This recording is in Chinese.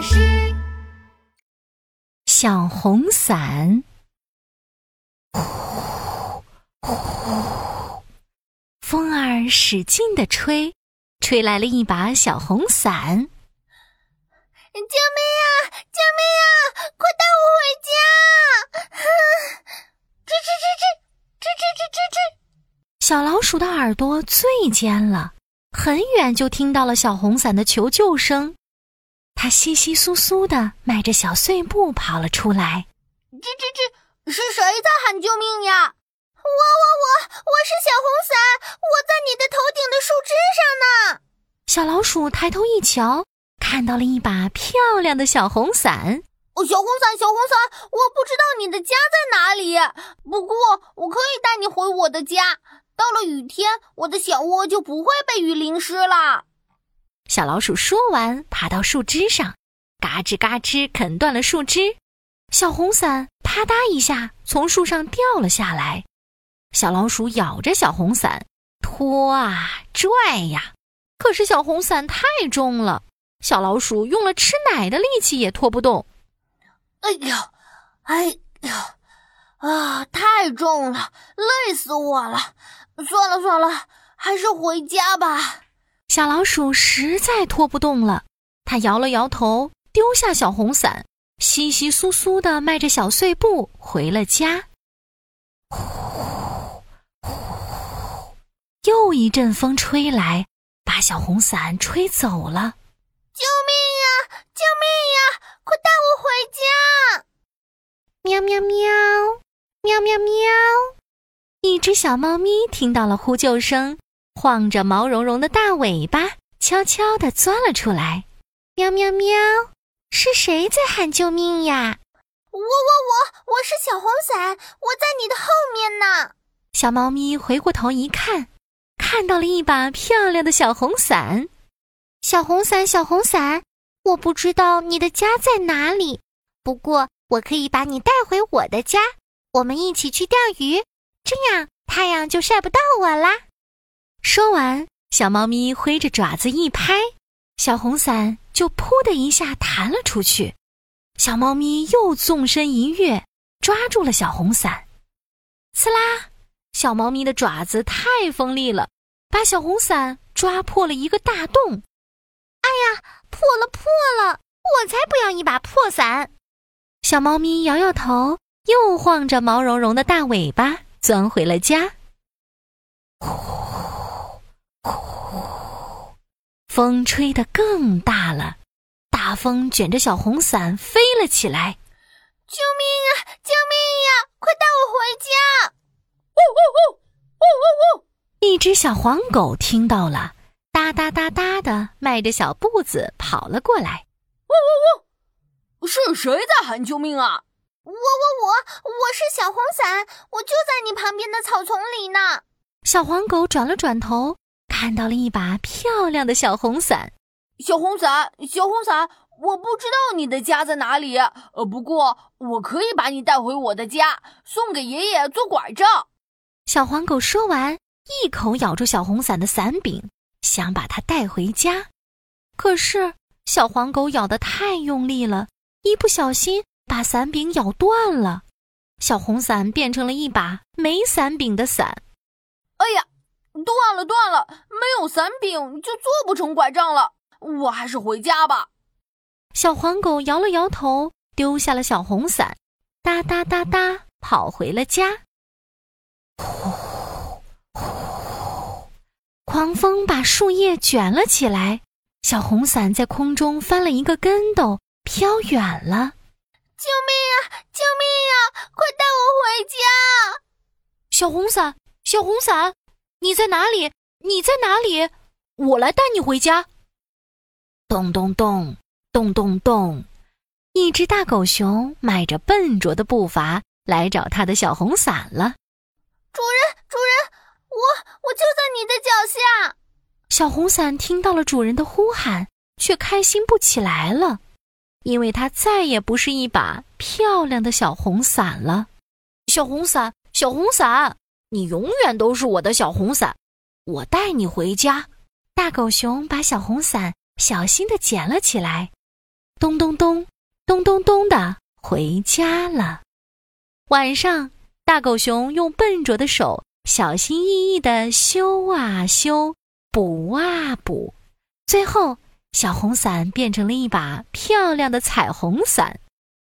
巴士。小红伞，呼呼，风儿使劲的吹，吹来了一把小红伞。救命啊！救命啊！快带我回家！吱吱吱吱，吱吱吱吱吱。小老鼠的耳朵最尖了，很远就听到了小红伞的求救声。它窸窸窣窣的迈着小碎步跑了出来。吱吱吱，是谁在喊救命呀？我我我，我是小红伞，我在你的头顶的树枝上呢。小老鼠抬头一瞧。看到了一把漂亮的小红伞，哦，小红伞，小红伞，我不知道你的家在哪里，不过我可以带你回我的家。到了雨天，我的小窝就不会被雨淋湿了。小老鼠说完，爬到树枝上，嘎吱嘎吱啃断了树枝，小红伞啪嗒一下从树上掉了下来。小老鼠咬着小红伞，拖啊拽呀，可是小红伞太重了。小老鼠用了吃奶的力气也拖不动。哎呀，哎呀，啊，太重了，累死我了！算了算了，还是回家吧。小老鼠实在拖不动了，它摇了摇头，丢下小红伞，窸窸窣窣的迈着小碎步回了家。呼呼，又一阵风吹来，把小红伞吹走了。救命啊！救命呀！快带我回家！喵喵喵，喵喵喵。一只小猫咪听到了呼救声，晃着毛茸茸的大尾巴，悄悄地钻了出来。喵喵喵，是谁在喊救命呀？我我我，我是小红伞，我在你的后面呢。小猫咪回过头一看，看到了一把漂亮的小红伞。小红伞，小红伞，我不知道你的家在哪里，不过我可以把你带回我的家，我们一起去钓鱼，这样太阳就晒不到我啦。说完，小猫咪挥着爪子一拍，小红伞就“噗”的一下弹了出去。小猫咪又纵身一跃，抓住了小红伞，刺啦！小猫咪的爪子太锋利了，把小红伞抓破了一个大洞。哎呀，破了破了！我才不要一把破伞！小猫咪摇摇头，又晃着毛茸茸的大尾巴，钻回了家。呼呼，风吹得更大了，大风卷着小红伞飞了起来。救命啊！救命呀！快带我回家！呜呜呜呜呜呜！一只小黄狗听到了。哒哒哒哒的迈着小步子跑了过来，呜呜呜！是谁在喊救命啊？我我我我是小红伞，我就在你旁边的草丛里呢。小黄狗转了转头，看到了一把漂亮的小红伞。小红伞，小红伞，我不知道你的家在哪里，呃，不过我可以把你带回我的家，送给爷爷做拐杖。小黄狗说完，一口咬住小红伞的伞柄。想把它带回家，可是小黄狗咬得太用力了，一不小心把伞柄咬断了，小红伞变成了一把没伞柄的伞。哎呀，断了断了，没有伞柄就做不成拐杖了，我还是回家吧。小黄狗摇了摇头，丢下了小红伞，哒哒哒哒跑回了家。呼。狂风把树叶卷了起来，小红伞在空中翻了一个跟斗，飘远了。救命啊！救命啊！快带我回家！小红伞，小红伞，你在哪里？你在哪里？我来带你回家。咚咚咚，咚咚咚，一只大狗熊迈着笨拙的步伐来找他的小红伞了。主人，主人。我我就在你的脚下。小红伞听到了主人的呼喊，却开心不起来了，因为它再也不是一把漂亮的小红伞了。小红伞，小红伞，你永远都是我的小红伞，我带你回家。大狗熊把小红伞小心的捡了起来，咚咚咚，咚咚咚的回家了。晚上，大狗熊用笨拙的手小心翼翼地修啊修，补啊补，最后，小红伞变成了一把漂亮的彩虹伞。